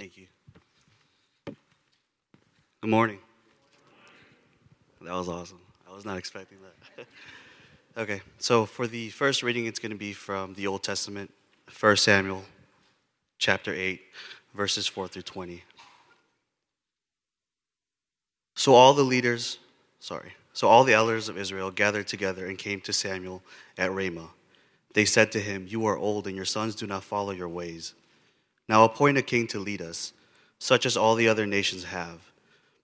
Thank you. Good morning. That was awesome. I was not expecting that. okay, so for the first reading, it's going to be from the Old Testament, 1 Samuel chapter 8, verses 4 through 20. So all the leaders, sorry, so all the elders of Israel gathered together and came to Samuel at Ramah. They said to him, You are old, and your sons do not follow your ways. Now appoint a king to lead us, such as all the other nations have.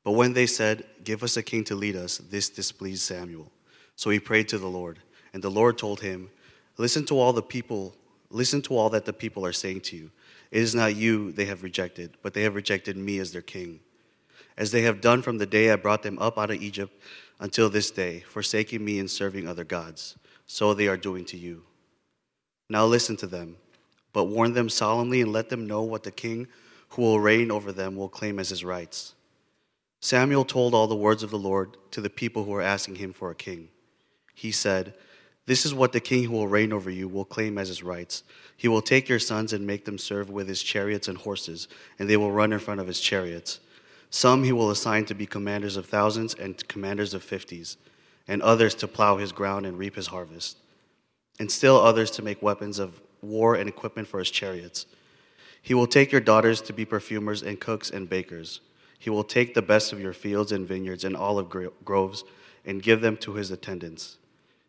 But when they said, Give us a king to lead us, this displeased Samuel. So he prayed to the Lord, and the Lord told him, Listen to all the people, listen to all that the people are saying to you. It is not you they have rejected, but they have rejected me as their king. As they have done from the day I brought them up out of Egypt until this day, forsaking me and serving other gods, so they are doing to you. Now listen to them, but warn them solemnly and let them know what the king who will reign over them will claim as his rights. Samuel told all the words of the Lord to the people who were asking him for a king. He said, This is what the king who will reign over you will claim as his rights. He will take your sons and make them serve with his chariots and horses, and they will run in front of his chariots. Some he will assign to be commanders of thousands and commanders of fifties, and others to plow his ground and reap his harvest and still others to make weapons of war and equipment for his chariots. He will take your daughters to be perfumers and cooks and bakers. He will take the best of your fields and vineyards and olive groves and give them to his attendants.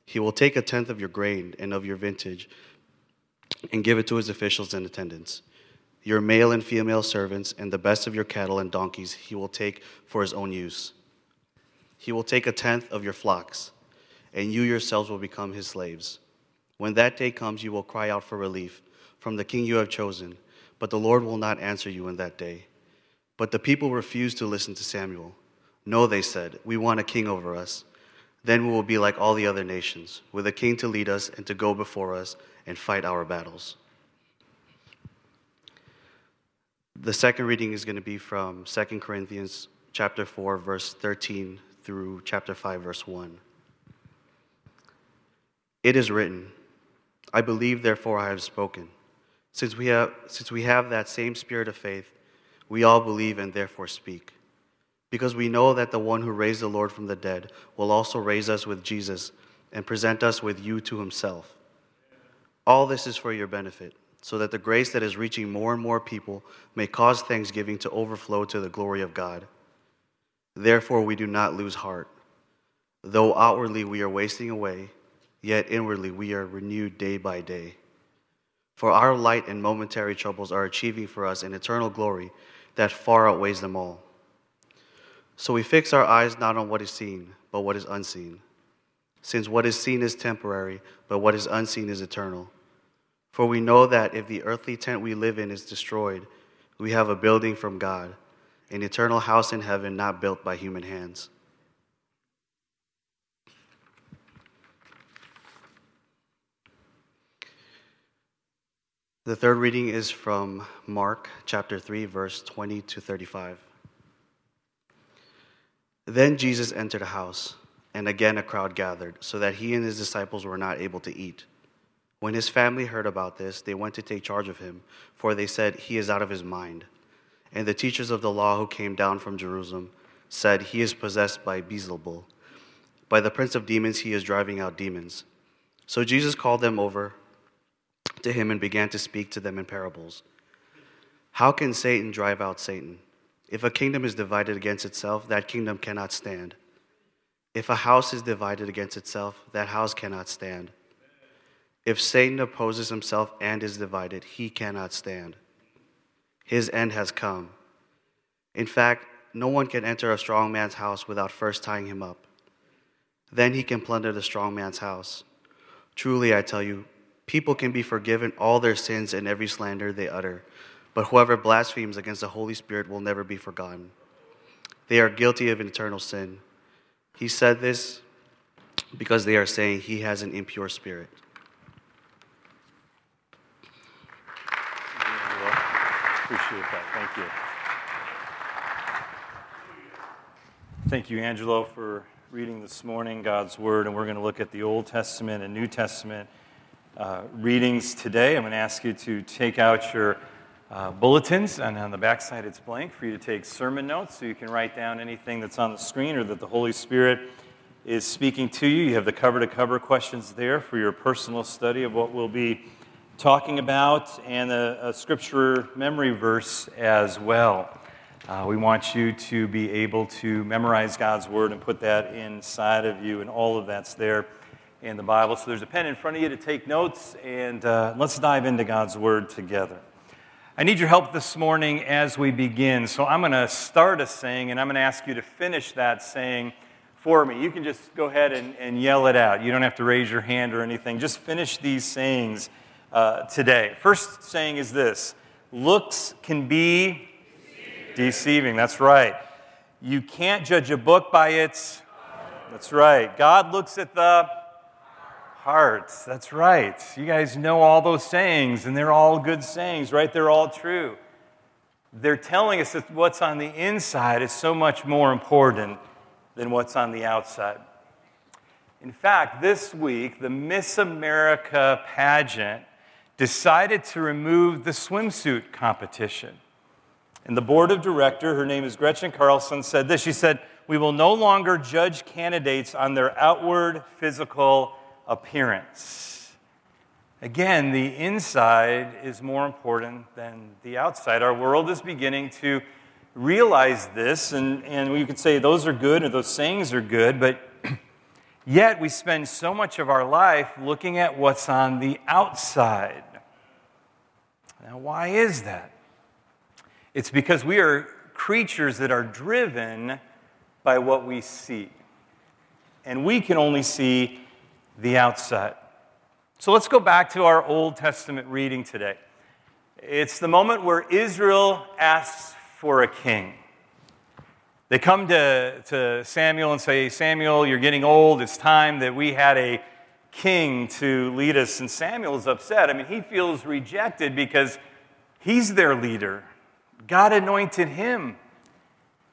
He will take a tenth of your grain and of your vintage and give it to his officials and attendants. Your male and female servants and the best of your cattle and donkeys he will take for his own use. He will take a tenth of your flocks, and you yourselves will become his slaves. When that day comes, you will cry out for relief from the king you have chosen, but the Lord will not answer you in that day. But the people refused to listen to Samuel. No, they said, we want a king over us. Then we will be like all the other nations, with a king to lead us and to go before us and fight our battles. The second reading is going to be from 2 Corinthians chapter 4 verse 13 through chapter 5 verse 1. It is written, I believe, therefore I have spoken. Since we have, since we have that same spirit of faith, we all believe and therefore speak. Because we know that the one who raised the Lord from the dead will also raise us with Jesus and present us with you to himself. All this is for your benefit, so that the grace that is reaching more and more people may cause thanksgiving to overflow to the glory of God. Therefore, we do not lose heart. Though outwardly we are wasting away, yet inwardly we are renewed day by day. For our light and momentary troubles are achieving for us an eternal glory that far outweighs them all. So we fix our eyes not on what is seen, but what is unseen. Since what is seen is temporary, but what is unseen is eternal. For we know that if the earthly tent we live in is destroyed, we have a building from God, an eternal house in heaven not built by human hands. The third reading is from Mark chapter 3, verse 20 to 35. Then Jesus entered a house, and again a crowd gathered, so that he and his disciples were not able to eat. When his family heard about this, they went to take charge of him, for they said, He is out of his mind. And the teachers of the law who came down from Jerusalem said, He is possessed by Beelzebul. By the prince of demons, he is driving out demons. So Jesus called them over to him and began to speak to them in parables. How can Satan drive out Satan? If a kingdom is divided against itself, that kingdom cannot stand. If a house is divided against itself, that house cannot stand. If Satan opposes himself and is divided, he cannot stand. His end has come. In fact, no one can enter a strong man's house without first tying him up. Then he can plunder the strong man's house. Truly, I tell you, People can be forgiven all their sins and every slander they utter, but whoever blasphemes against the Holy Spirit will never be forgotten. They are guilty of eternal sin. He said this because they are saying he has an impure spirit. Appreciate that. Thank you. Thank you, Angelo, for reading this morning God's Word, and we're going to look at the Old Testament and New Testament uh, readings today. I'm going to ask you to take out your uh, bulletins, and on the backside it's blank for you to take sermon notes so you can write down anything that's on the screen or that the Holy Spirit is speaking to you. You have the cover to cover questions there for your personal study of what we'll be talking about, and a, a scripture memory verse as well. Uh, we want you to be able to memorize God's word and put that inside of you, and all of that's there in the Bible. So there's a pen in front of you to take notes, and uh, let's dive into God's word together. I need your help this morning as we begin. So I'm going to start a saying, and I'm going to ask you to finish that saying for me. You can just go ahead and, and yell it out. You don't have to raise your hand or anything. Just finish these sayings uh, today. First saying is this looks can be deceiving. deceiving. That's right. You can't judge a book by its. That's right. God looks at the That's right. You guys know all those sayings, and they're all good sayings, right? They're all true. They're telling us that what's on the inside is so much more important than what's on the outside. In fact, this week, the Miss America pageant decided to remove the swimsuit competition. And the board of director, her name is Gretchen Carlson, said this. She said, We will no longer judge candidates on their outward physical appearance. Again, the inside is more important than the outside. Our world is beginning to realize this, and, and we could say those are good or those sayings are good, but yet we spend so much of our life looking at what's on the outside. Now, why is that? It's because we are creatures that are driven by what we see. And we can only see the outset. So let's go back to our Old Testament reading today. It's the moment where Israel asks for a king. They come to, to Samuel and say, Samuel, you're getting old. It's time that we had a king to lead us. And Samuel's upset. I mean, he feels rejected because he's their leader. God anointed him.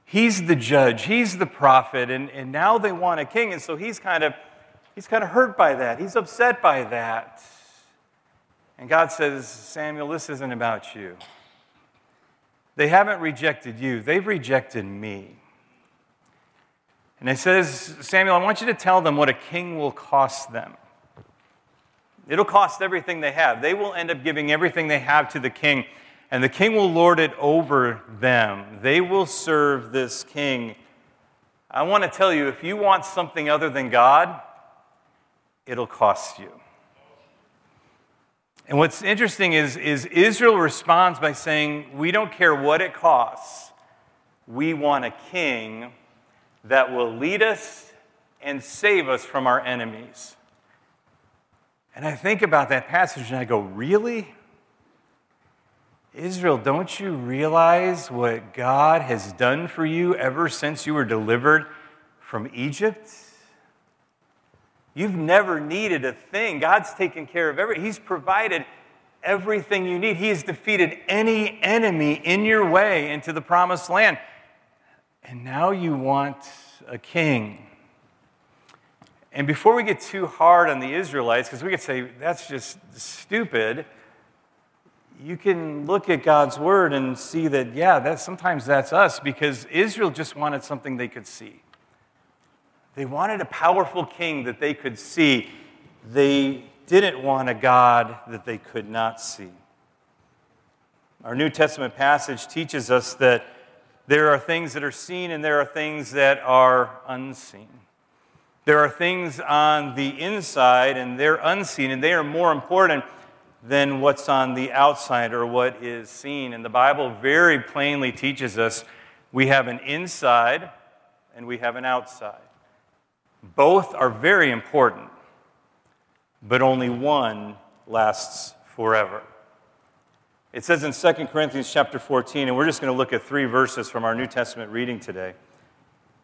He's the judge, he's the prophet, and, and now they want a king. And so he's kind of He's kind of hurt by that. He's upset by that. And God says, Samuel, this isn't about you. They haven't rejected you, they've rejected me. And he says, Samuel, I want you to tell them what a king will cost them. It'll cost everything they have. They will end up giving everything they have to the king, and the king will lord it over them. They will serve this king. I want to tell you if you want something other than God, it'll cost you. And what's interesting is, is Israel responds by saying, We don't care what it costs. We want a king that will lead us and save us from our enemies. And I think about that passage and I go, Really? Israel, don't you realize what God has done for you ever since you were delivered from Egypt? You've never needed a thing. God's taken care of everything. He's provided everything you need. He has defeated any enemy in your way into the promised land. And now you want a king. And before we get too hard on the Israelites, because we could say that's just stupid, you can look at God's word and see that, yeah, that, sometimes that's us because Israel just wanted something they could see. They wanted a powerful king that they could see. They didn't want a God that they could not see. Our New Testament passage teaches us that there are things that are seen and there are things that are unseen. There are things on the inside and they're unseen, and they are more important than what's on the outside or what is seen. And the Bible very plainly teaches us we have an inside and we have an outside. Both are very important, but only one lasts forever. It says in 2 Corinthians chapter 14, and we're just going to look at three verses from our New Testament reading today.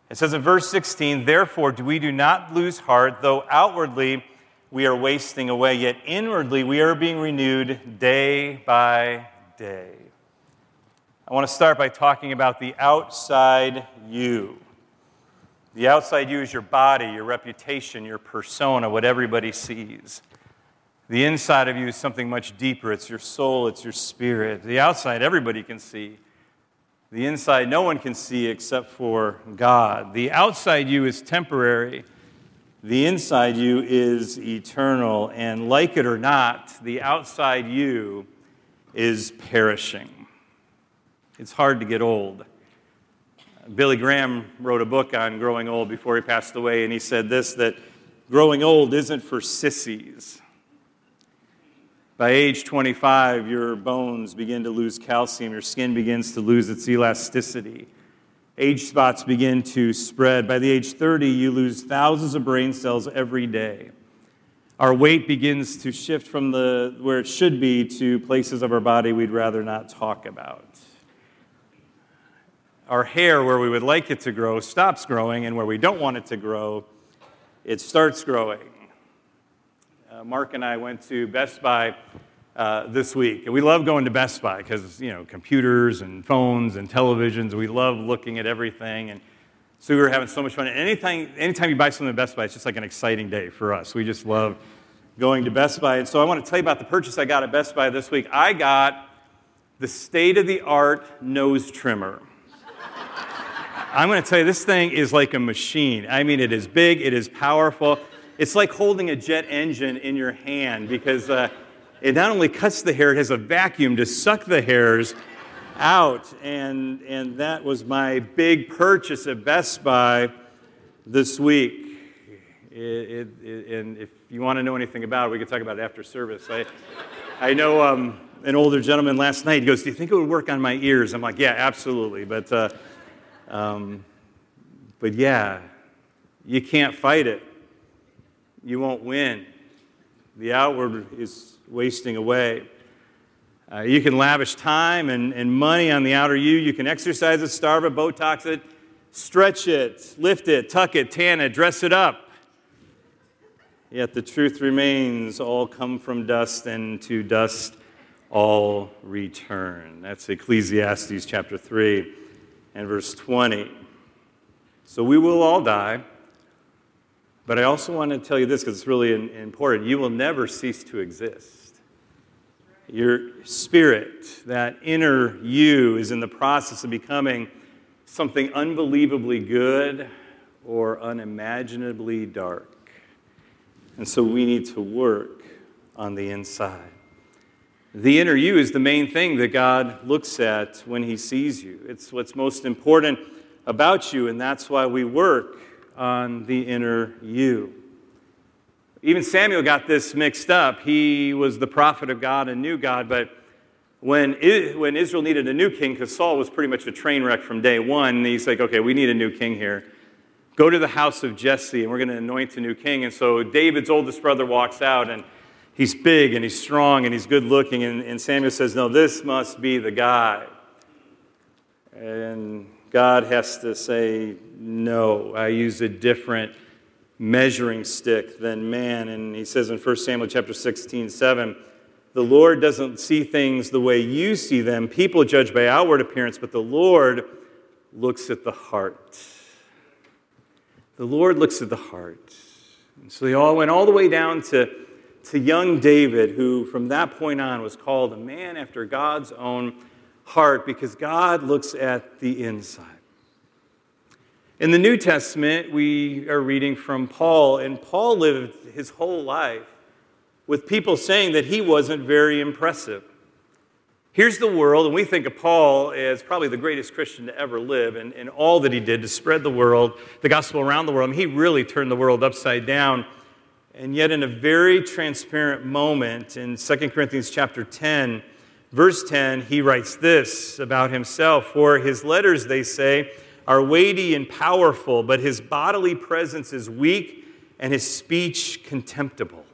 It says in verse 16, Therefore, do we do not lose heart, though outwardly we are wasting away, yet inwardly we are being renewed day by day. I want to start by talking about the outside you. The outside you is your body, your reputation, your persona, what everybody sees. The inside of you is something much deeper. It's your soul, it's your spirit. The outside, everybody can see. The inside, no one can see except for God. The outside you is temporary. The inside you is eternal. And like it or not, the outside you is perishing. It's hard to get old. Billy Graham wrote a book on growing old before he passed away, and he said this that growing old isn't for sissies. By age 25, your bones begin to lose calcium, your skin begins to lose its elasticity. Age spots begin to spread. By the age 30, you lose thousands of brain cells every day. Our weight begins to shift from the, where it should be to places of our body we'd rather not talk about. Our hair, where we would like it to grow, stops growing, and where we don't want it to grow, it starts growing. Uh, Mark and I went to Best Buy uh, this week, and we love going to Best Buy because you know computers and phones and televisions. We love looking at everything, and so we were having so much fun. And anytime, anytime you buy something at Best Buy, it's just like an exciting day for us. We just love going to Best Buy. And so I want to tell you about the purchase I got at Best Buy this week. I got the state of the art nose trimmer. I'm going to tell you, this thing is like a machine. I mean, it is big, it is powerful. It's like holding a jet engine in your hand because uh, it not only cuts the hair, it has a vacuum to suck the hairs out. And, and that was my big purchase at Best Buy this week. It, it, it, and if you want to know anything about it, we can talk about it after service. I, I know um, an older gentleman last night, he goes, Do you think it would work on my ears? I'm like, Yeah, absolutely. But, uh, um, but yeah, you can't fight it you won't win. The outward is wasting away. Uh, you can lavish time and, and money on the outer you. You can exercise it, starve it, Botox it, stretch it, lift it, tuck it, tan it, dress it up. Yet the truth remains all come from dust, and to dust all return. That's Ecclesiastes chapter 3 and verse 20. So we will all die. But I also want to tell you this because it's really important. You will never cease to exist. Your spirit, that inner you, is in the process of becoming something unbelievably good or unimaginably dark. And so we need to work on the inside. The inner you is the main thing that God looks at when He sees you. It's what's most important about you, and that's why we work on the inner you. Even Samuel got this mixed up. He was the prophet of God and knew God, but when, when Israel needed a new king, because Saul was pretty much a train wreck from day one, he's like, okay, we need a new king here. Go to the house of Jesse, and we're going to anoint a new king. And so David's oldest brother walks out, and he's big, and he's strong, and he's good looking. And, and Samuel says, No, this must be the guy. And God has to say, no, I use a different measuring stick than man. And he says in 1 Samuel chapter 16, 7, the Lord doesn't see things the way you see them. People judge by outward appearance, but the Lord looks at the heart. The Lord looks at the heart. And so they all went all the way down to, to young David, who from that point on was called a man after God's own heart because God looks at the inside. In the New Testament, we are reading from Paul, and Paul lived his whole life with people saying that he wasn't very impressive. Here's the world, and we think of Paul as probably the greatest Christian to ever live, and, and all that he did to spread the world, the gospel around the world. I mean, he really turned the world upside down. And yet, in a very transparent moment in 2 Corinthians chapter 10, Verse 10, he writes this about himself For his letters, they say, are weighty and powerful, but his bodily presence is weak and his speech contemptible.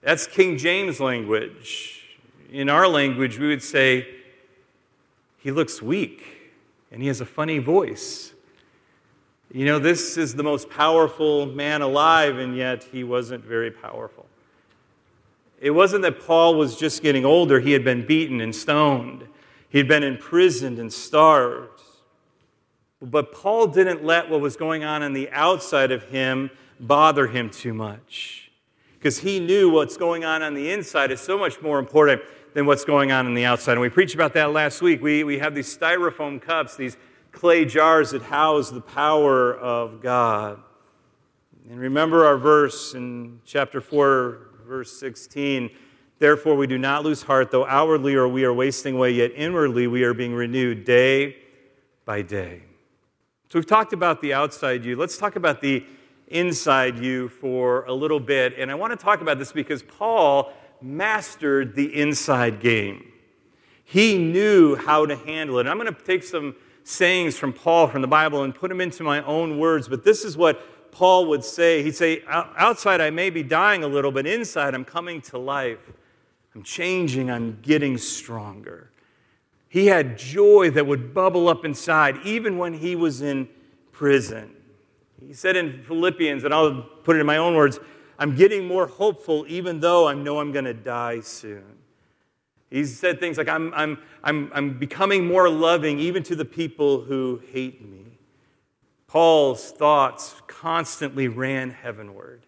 That's King James language. In our language, we would say, he looks weak and he has a funny voice. You know, this is the most powerful man alive, and yet he wasn't very powerful. It wasn't that Paul was just getting older, he had been beaten and stoned, he had been imprisoned and starved. But Paul didn't let what was going on on the outside of him bother him too much. because he knew what's going on on the inside is so much more important than what's going on on the outside. And we preached about that last week. We, we have these styrofoam cups, these clay jars that house the power of God. And remember our verse in chapter 4, verse 16. Therefore, we do not lose heart, though outwardly or we are wasting away, yet inwardly we are being renewed day by day. So we've talked about the outside you. Let's talk about the inside you for a little bit. And I want to talk about this because Paul mastered the inside game. He knew how to handle it. I'm going to take some sayings from Paul from the Bible and put them into my own words, but this is what Paul would say. He'd say, Outside, I may be dying a little, but inside, I'm coming to life. I'm changing, I'm getting stronger. He had joy that would bubble up inside, even when he was in prison. He said in Philippians, and I'll put it in my own words I'm getting more hopeful even though I know I'm going to die soon. He said things like, I'm, I'm, I'm, I'm becoming more loving even to the people who hate me. Paul's thoughts constantly ran heavenward.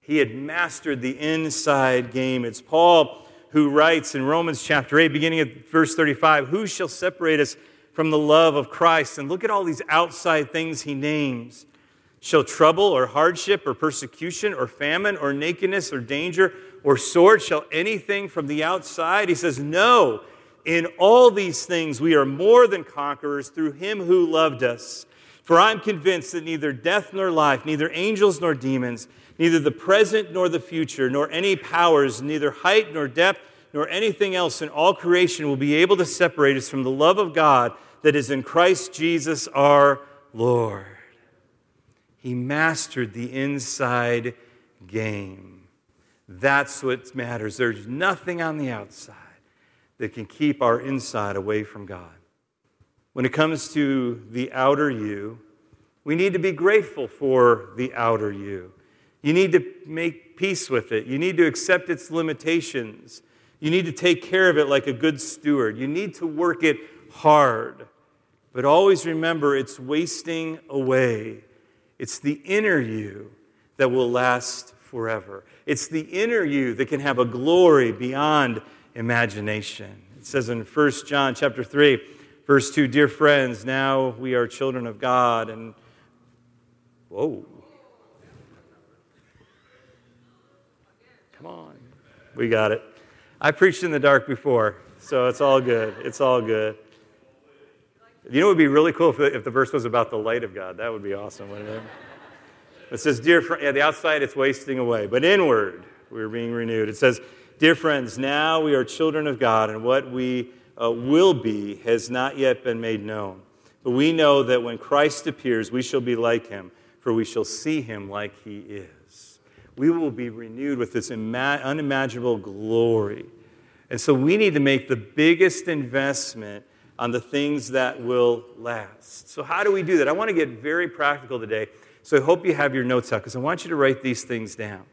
He had mastered the inside game. It's Paul who writes in Romans chapter 8, beginning at verse 35, Who shall separate us from the love of Christ? And look at all these outside things he names Shall trouble or hardship or persecution or famine or nakedness or danger or sword, shall anything from the outside? He says, No. In all these things we are more than conquerors through him who loved us. For I'm convinced that neither death nor life, neither angels nor demons, neither the present nor the future, nor any powers, neither height nor depth, nor anything else in all creation will be able to separate us from the love of God that is in Christ Jesus our Lord. He mastered the inside game. That's what matters. There's nothing on the outside that can keep our inside away from God. When it comes to the outer you, we need to be grateful for the outer you. You need to make peace with it. You need to accept its limitations. You need to take care of it like a good steward. You need to work it hard. But always remember it's wasting away it's the inner you that will last forever. It's the inner you that can have a glory beyond imagination. It says in 1 John chapter 3, verse 2, dear friends, now we are children of God and whoa. Come on. We got it. I preached in the dark before, so it's all good. It's all good. You know, it would be really cool if if the verse was about the light of God. That would be awesome, wouldn't it? It says, Dear friend, yeah, the outside it's wasting away, but inward we're being renewed. It says, Dear friends, now we are children of God, and what we uh, will be has not yet been made known. But we know that when Christ appears, we shall be like him, for we shall see him like he is. We will be renewed with this unimaginable glory. And so we need to make the biggest investment on the things that will last. So, how do we do that? I want to get very practical today. So, I hope you have your notes out because I want you to write these things down.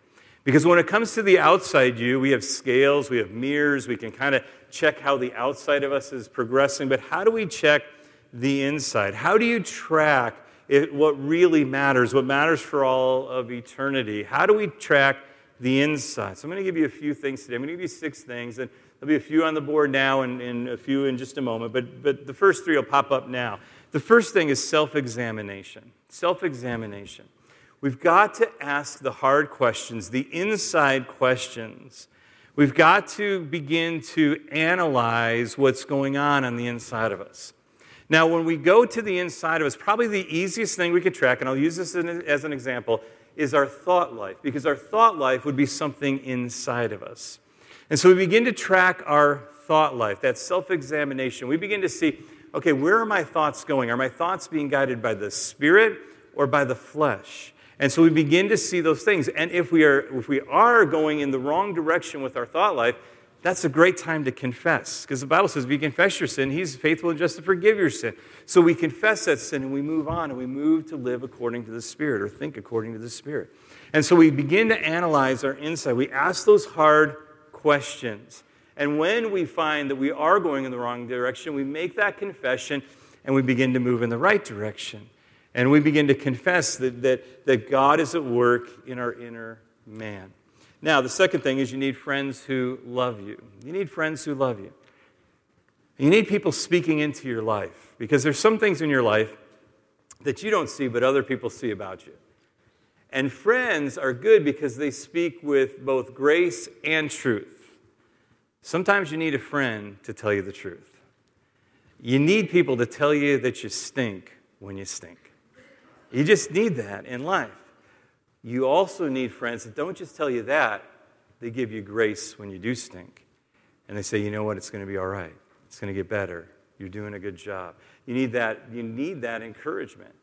Because when it comes to the outside you, we have scales, we have mirrors, we can kind of check how the outside of us is progressing. But how do we check the inside? How do you track it, what really matters, what matters for all of eternity? How do we track the inside? So I'm going to give you a few things today. I'm going to give you six things, and there'll be a few on the board now and, and a few in just a moment. But, but the first three will pop up now. The first thing is self examination. Self examination. We've got to ask the hard questions, the inside questions. We've got to begin to analyze what's going on on the inside of us. Now, when we go to the inside of us, probably the easiest thing we could track, and I'll use this as an example, is our thought life, because our thought life would be something inside of us. And so we begin to track our thought life, that self examination. We begin to see, okay, where are my thoughts going? Are my thoughts being guided by the Spirit or by the flesh? And so we begin to see those things. And if we are, if we are going in the wrong direction with our thought life, that's a great time to confess. Because the Bible says if you confess your sin, He's faithful and just to forgive your sin. So we confess that sin and we move on and we move to live according to the Spirit or think according to the Spirit. And so we begin to analyze our insight. We ask those hard questions. And when we find that we are going in the wrong direction, we make that confession and we begin to move in the right direction. And we begin to confess that, that, that God is at work in our inner man. Now, the second thing is you need friends who love you. You need friends who love you. You need people speaking into your life because there's some things in your life that you don't see, but other people see about you. And friends are good because they speak with both grace and truth. Sometimes you need a friend to tell you the truth. You need people to tell you that you stink when you stink. You just need that in life. You also need friends that don't just tell you that, they give you grace when you do stink. And they say, you know what, it's going to be all right. It's going to get better. You're doing a good job. You need that, you need that encouragement.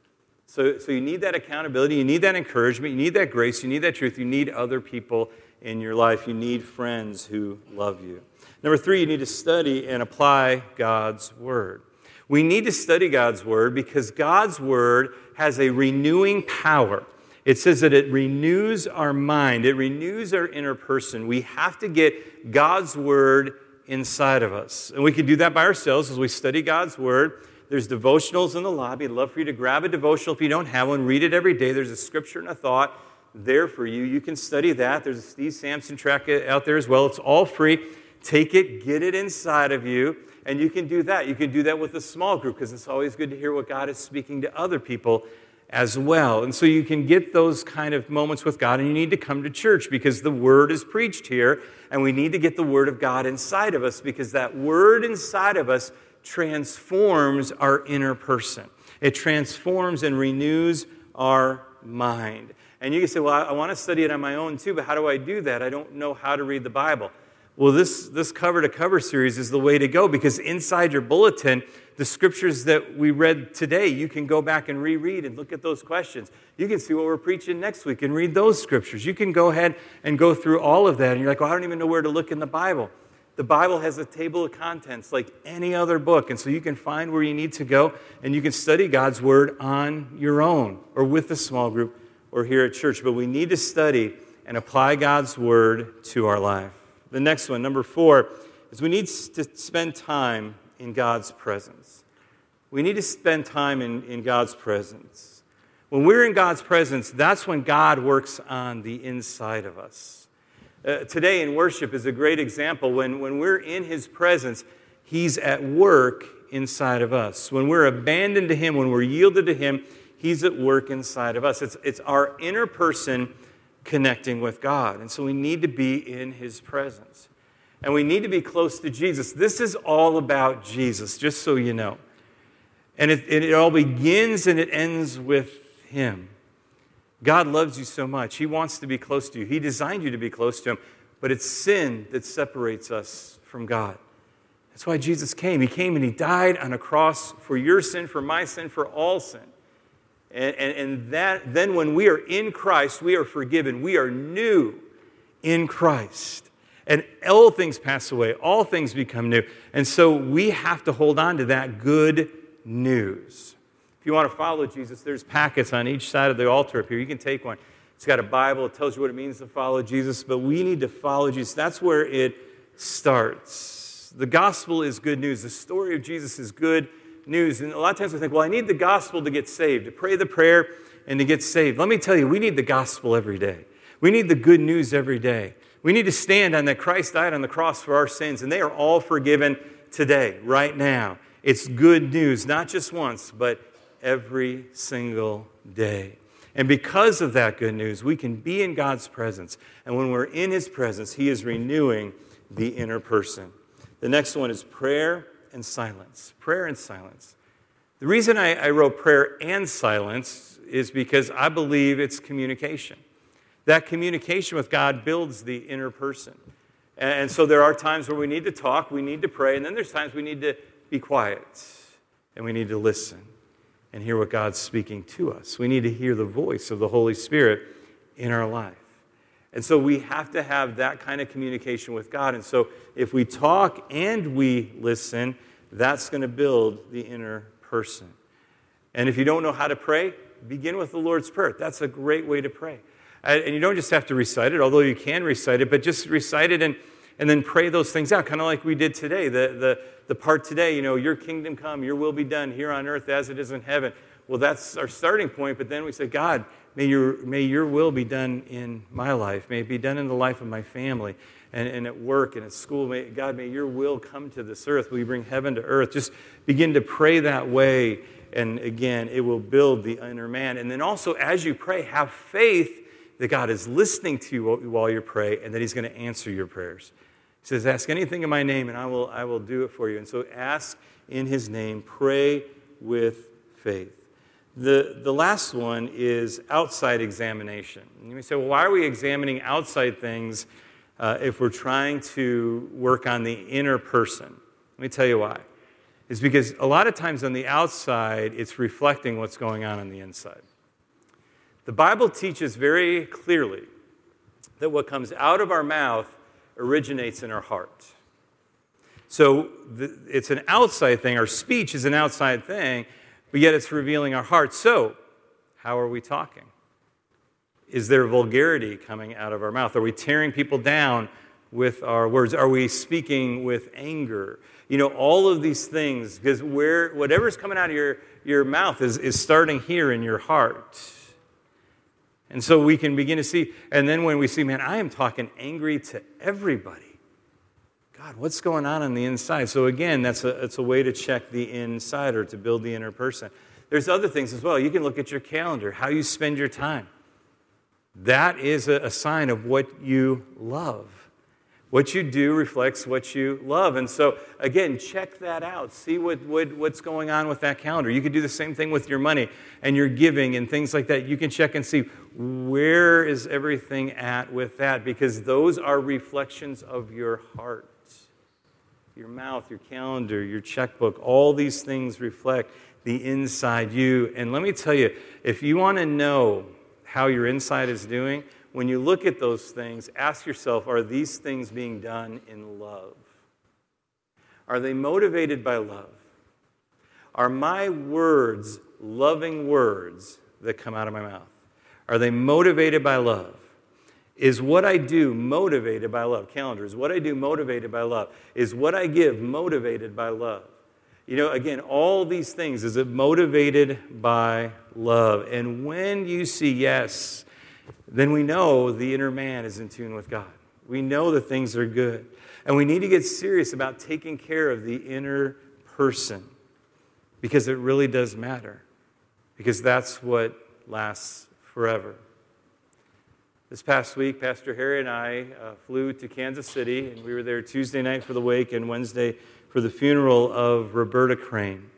So, so you need that accountability, you need that encouragement, you need that grace, you need that truth, you need other people in your life. You need friends who love you. Number three, you need to study and apply God's Word. We need to study God's Word because God's Word has a renewing power. It says that it renews our mind, it renews our inner person. We have to get God's Word inside of us. And we can do that by ourselves as we study God's Word. There's devotionals in the lobby. I'd love for you to grab a devotional if you don't have one. Read it every day. There's a scripture and a thought there for you. You can study that. There's a Steve Sampson track out there as well. It's all free. Take it, get it inside of you, and you can do that. You can do that with a small group because it's always good to hear what God is speaking to other people as well. And so you can get those kind of moments with God, and you need to come to church because the Word is preached here, and we need to get the Word of God inside of us because that Word inside of us transforms our inner person. It transforms and renews our mind. And you can say, Well, I, want to study it on my own too, but how do I do that? I don't know how to read the Bible. Well, this, this cover to cover series is the way to go because inside your bulletin, the scriptures that we read today, you can go back and reread and look at those questions. You can see what we're preaching next week and read those scriptures. You can go ahead and go through all of that. And you're like, well, I don't even know where to look in the Bible. The Bible has a table of contents like any other book. And so you can find where you need to go and you can study God's Word on your own or with a small group or here at church. But we need to study and apply God's Word to our life. The next one, number four, is we need to spend time in God's presence. We need to spend time in, in God's presence. When we're in God's presence, that's when God works on the inside of us. Uh, today in worship is a great example. When, when we're in His presence, He's at work inside of us. When we're abandoned to Him, when we're yielded to Him, He's at work inside of us. It's, it's our inner person connecting with God. And so we need to be in His presence. And we need to be close to Jesus. This is all about Jesus, just so you know. And it, it, all begins and it ends with Him. God loves you so much. He wants to be close to you. He designed you to be close to Him. But it's sin that separates us from God. That's why Jesus came. He came and He died on a cross for your sin, for my sin, for all sin. And, and, and that, then when we are in Christ, we are forgiven. We are new in Christ. And all things pass away, all things become new. And so we have to hold on to that good news. If you want to follow Jesus, there's packets on each side of the altar up here. You can take one. It's got a Bible, it tells you what it means to follow Jesus, but we need to follow Jesus. That's where it starts. The gospel is good news. The story of Jesus is good news. And a lot of times we think, well, I need the gospel to get saved, to pray the prayer and to get saved. Let me tell you, we need the gospel every day. We need the good news every day. We need to stand on that Christ died on the cross for our sins, and they are all forgiven today, right now. It's good news, not just once, but every single day. And because of that good news, we can be in God's presence. And when we're in His presence, He is renewing the inner person. The next one is prayer and silence. Prayer and silence. The reason I, I wrote prayer and silence is because I believe it's communication. That communication with God builds the inner person. And so there are times where we need to talk, we need to pray, and then there's times we need to be quiet and we need to listen and hear what God's speaking to us. We need to hear the voice of the Holy Spirit in our life. And so we have to have that kind of communication with God. And so if we talk and we listen, that's going to build the inner person. And if you don't know how to pray, begin with the Lord's Prayer. That's a great way to pray. And you don't just have to recite it, although you can recite it, but just recite it and, and then pray those things out, kind of like we did today. The, the, the part today, you know, your kingdom come, your will be done here on earth as it is in heaven. Well, that's our starting point, but then we say, God, may your, may your will be done in my life. May it be done in the life of my family and, and at work and at school. May, God, may your will come to this earth. Will you bring heaven to earth? Just begin to pray that way. And again, it will build the inner man. And then also, as you pray, have faith that God is listening to you while you pray and that He's going to answer your prayers. He says, Ask anything in my name and I will, I will do it for you. And so ask in His name, pray with faith. The, the last one is outside examination. And you may say, well, why are we examining outside things uh, if we're trying to work on the inner person? Let me tell you why. It's because a lot of times on the outside, it's reflecting what's going on on the inside. The Bible teaches very clearly that what comes out of our mouth originates in our heart. So the, it's an outside thing. Our speech is an outside thing, but yet it's revealing our hearts. So, how are we talking? Is there vulgarity coming out of our mouth? Are we tearing people down with our words? Are we speaking with anger? You know, all of these things, because where, whatever's coming out of your, your mouth is, is starting here in your heart. And so we can begin to see, and then when we see, man, I am talking angry to everybody. God, what's going on on the inside? So again, that's a, that's a way to check the inside or to build the inner person. There's other things as well. You can look at your calendar, how you spend your time. That is a, a sign of what you love. What you do reflects what you love. And so, again, check that out. See what, what, what's going on with that calendar. You can do the same thing with your money and your giving and things like that. You can check and see where is everything at with that because those are reflections of your heart. Your mouth, your calendar, your checkbook, all these things reflect the inside you. And let me tell you, if you want to know how your inside is doing, when you look at those things, ask yourself are these things being done in love? Are they motivated by love? Are my words loving words that come out of my mouth? Are they motivated by love? Is what I do motivated by love? Calendar, is what I do motivated by love? Is what I give motivated by love? You know, again, all these things, is it motivated by love? And when you see yes, then we know the inner man is in tune with God. We know that things are good. And we need to get serious about taking care of the inner person because it really does matter, because that's what lasts forever. This past week, Pastor Harry and I uh, flew to Kansas City, and we were there Tuesday night for the wake and Wednesday for the funeral of Roberta Crane.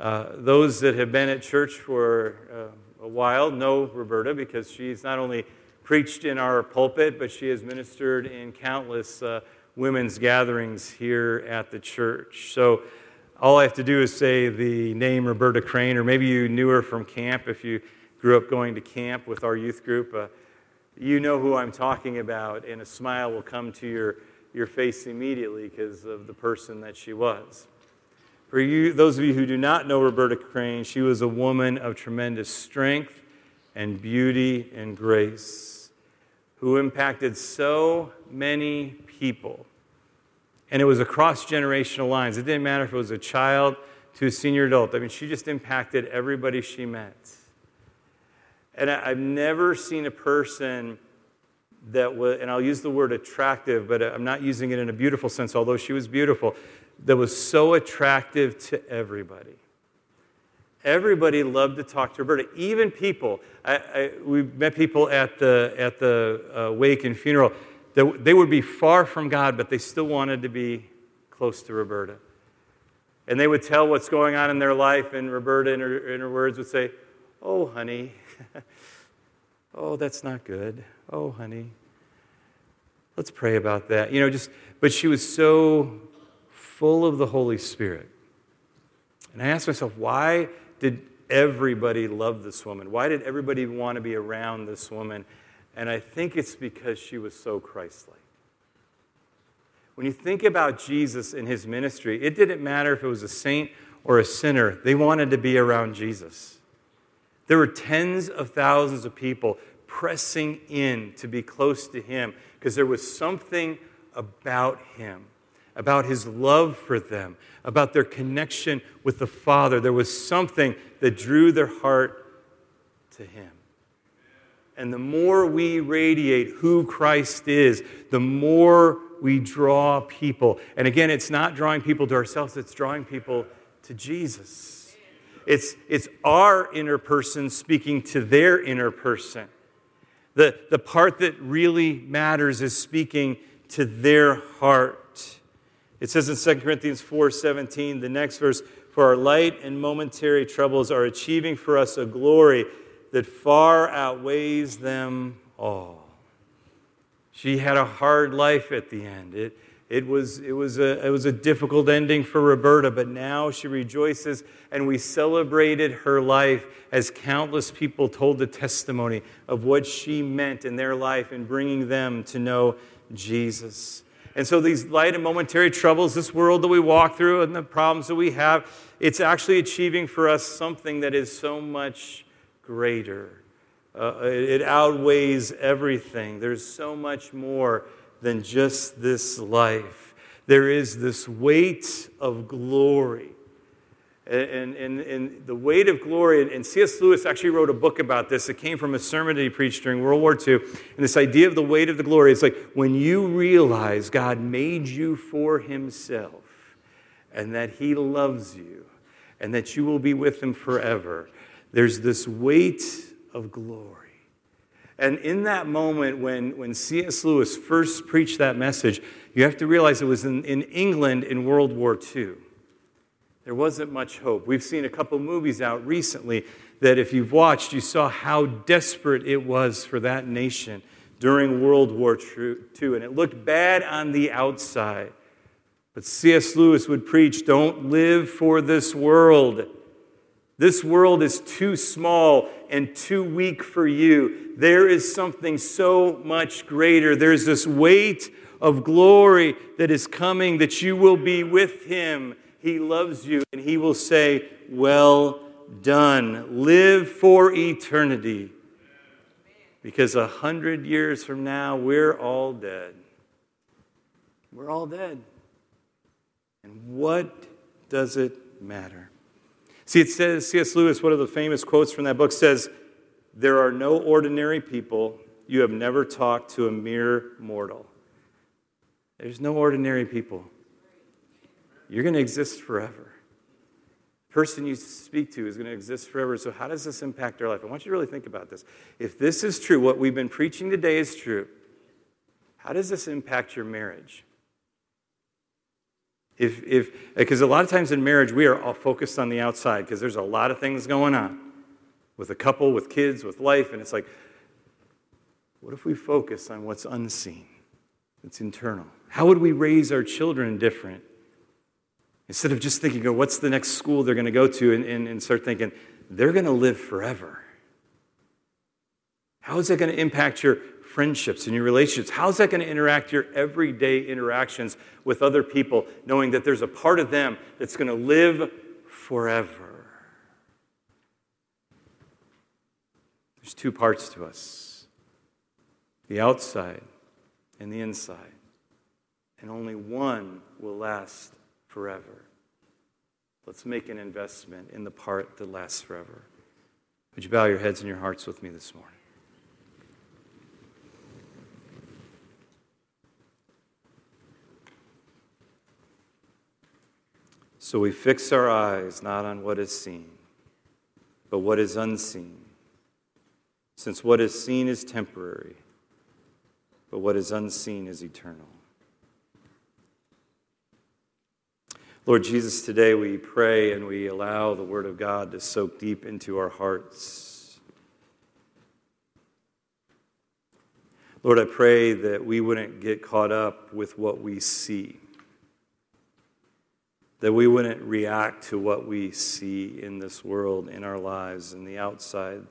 Uh, those that have been at church for uh, a while know Roberta because she's not only preached in our pulpit, but she has ministered in countless uh, women's gatherings here at the church. So all I have to do is say the name Roberta Crane, or maybe you knew her from camp if you grew up going to camp with our youth group. You know who I'm talking about, and a smile will come to your, your face immediately because of the person that she was. For you, those of you who do not know Roberta Crane, she was a woman of tremendous strength and beauty and grace who impacted so many people. And it was across generational lines. It didn't matter if it was a child to a senior adult. I mean, she just impacted everybody she met. And I've never seen a person that was, and I'll use the word attractive, but I'm not using it in a beautiful sense, although she was beautiful that was so attractive to everybody. Everybody loved to talk to Roberta. Even people, I, I, we met people at the, at the uh, wake and funeral that they would be far from God, but they still wanted to be close to Roberta. And they would tell what's going on in their life, and Roberta, in her, in her words, would say, Oh, honey. oh, that's not good. Oh, honey. Let's pray about that. You know, just, but she was so full of the Holy Spirit. And I asked myself, why did everybody love this woman? Why did everybody want to be around this woman? And I think it's because she was so Christ like. When you think about Jesus and his ministry, it didn't matter if it was a saint or a sinner, they wanted to be around Jesus. There were tens of thousands of people pressing in to be close to him because there was something about him about his love for them, about their connection with the Father. There was something that drew their heart to him. And the more we radiate who Christ is, the more we draw people. And again, it's not drawing people to ourselves, it's drawing people to Jesus. It's, it's our inner person speaking to their inner person. The, the part that really matters is speaking to their heart. It says in 2 Corinthians 4:17, the next verse, for our light and momentary troubles are achieving for us a glory that far outweighs them all. She had a hard life at the end. It, it, was, it, was a, it was a difficult ending for Roberta, but now she rejoices, and we celebrated her life as countless people told the testimony of what she meant in their life in bringing them to know Jesus. And so, these light and momentary troubles, this world that we walk through, and the problems that we have, it's actually achieving for us something that is so much greater. Uh, it outweighs everything. There's so much more than just this life. There is this weight of glory. And, and, and the weight of glory, and C.S. Lewis actually wrote a book about this. It came from a sermon that he preached during World War II. And this idea of the weight of the glory, it's like when you realize God made you for himself and that he loves you and that you will be with him forever there's this weight of glory. And in that moment, when, when C.S. Lewis first preached that message, you have to realize it was in, in England in World War II. There wasn't much hope. We've seen a couple movies out recently that, if you've watched, you saw how desperate it was for that nation during World War II. And it looked bad on the outside. But C.S. Lewis would preach don't live for this world this world is too small and too weak for you. There is something so much greater. There's this weight of glory that is coming that you will be with him. He loves you and he will say, Well done. Live for eternity. Because a hundred years from now, we're all dead. We're all dead. And what does it matter? See, it says, C.S. Lewis, one of the famous quotes from that book says, There are no ordinary people. You have never talked to a mere mortal. There's no ordinary people. You're going to exist forever. The person you speak to is going to exist forever. So, how does this impact our life? I want you to really think about this. If this is true, what we've been preaching today is true, how does this impact your marriage? If, if, because a lot of times in marriage, we are all focused on the outside because there's a lot of things going on with a couple, with kids, with life, and it's like, what if we focus on what's unseen? It's internal. How would we raise our children different? Instead of just thinking, oh, what's the next school they're going to go to, and, and, and start thinking, they're going to live forever. How is that going to impact your friendships and your relationships? How's that going to interact your everyday interactions with other people, knowing that there's a part of them that's going to live forever? There's two parts to us the outside and the inside. And only one will last forever. Let's make an investment in the part that lasts forever. Would you bow your heads and your hearts with me this morning? So we fix our eyes not on what is seen, but what is unseen. Since what is seen is temporary, but what is unseen is eternal. Lord Jesus, today we pray and we allow the Word of God to soak deep into our hearts. Lord, I pray that we wouldn't get caught up with what we see that we wouldn't react to what we see in this world, in our lives, in the outside.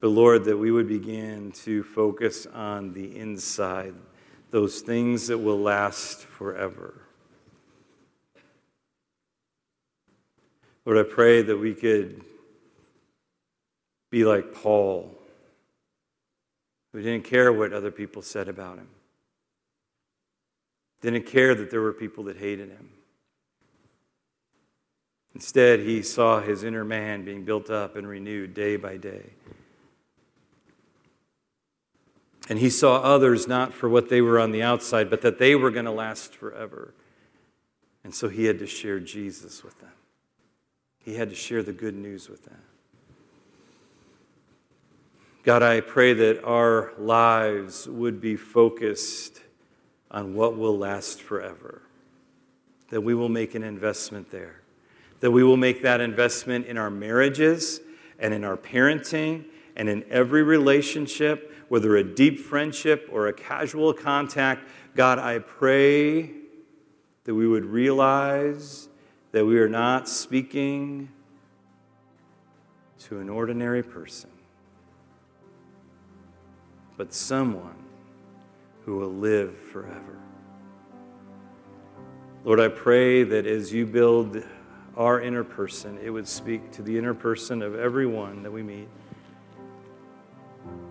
But Lord, that we would begin to focus on the inside, those things that will last forever. Lord, I pray that we could be like Paul, who didn't care what other people said about him. Didn't care that there were people that hated him. Instead, he saw his inner man being built up and renewed day by day. And he saw others not for what they were on the outside, but that they were going to last forever. And so he had to share Jesus with them. He had to share the good news with them. God, I pray that our lives would be focused on what will last forever, that we will make an investment there, that we will make that investment in our marriages and in our parenting and in every relationship, whether a deep friendship or a casual contact. God, I pray that we would realize that we are not speaking to an ordinary person, but someone who will live forever. Lord, I pray that as you build our inner person, it would speak to the inner person of everyone that we meet.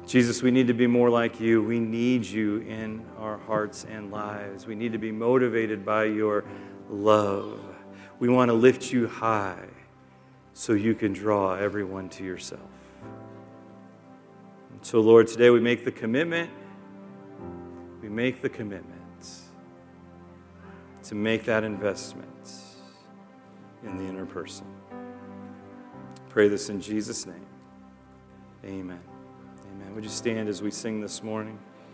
Jesus, we need to be more like you. We need you in our hearts and lives. We need to be motivated by your love. We want to lift you high so you can draw everyone to yourself. And so, Lord, today we make the commitment we make the commitment to make that investment in the inner person. Pray this in Jesus' name. Amen. Amen. Would you stand as we sing this morning?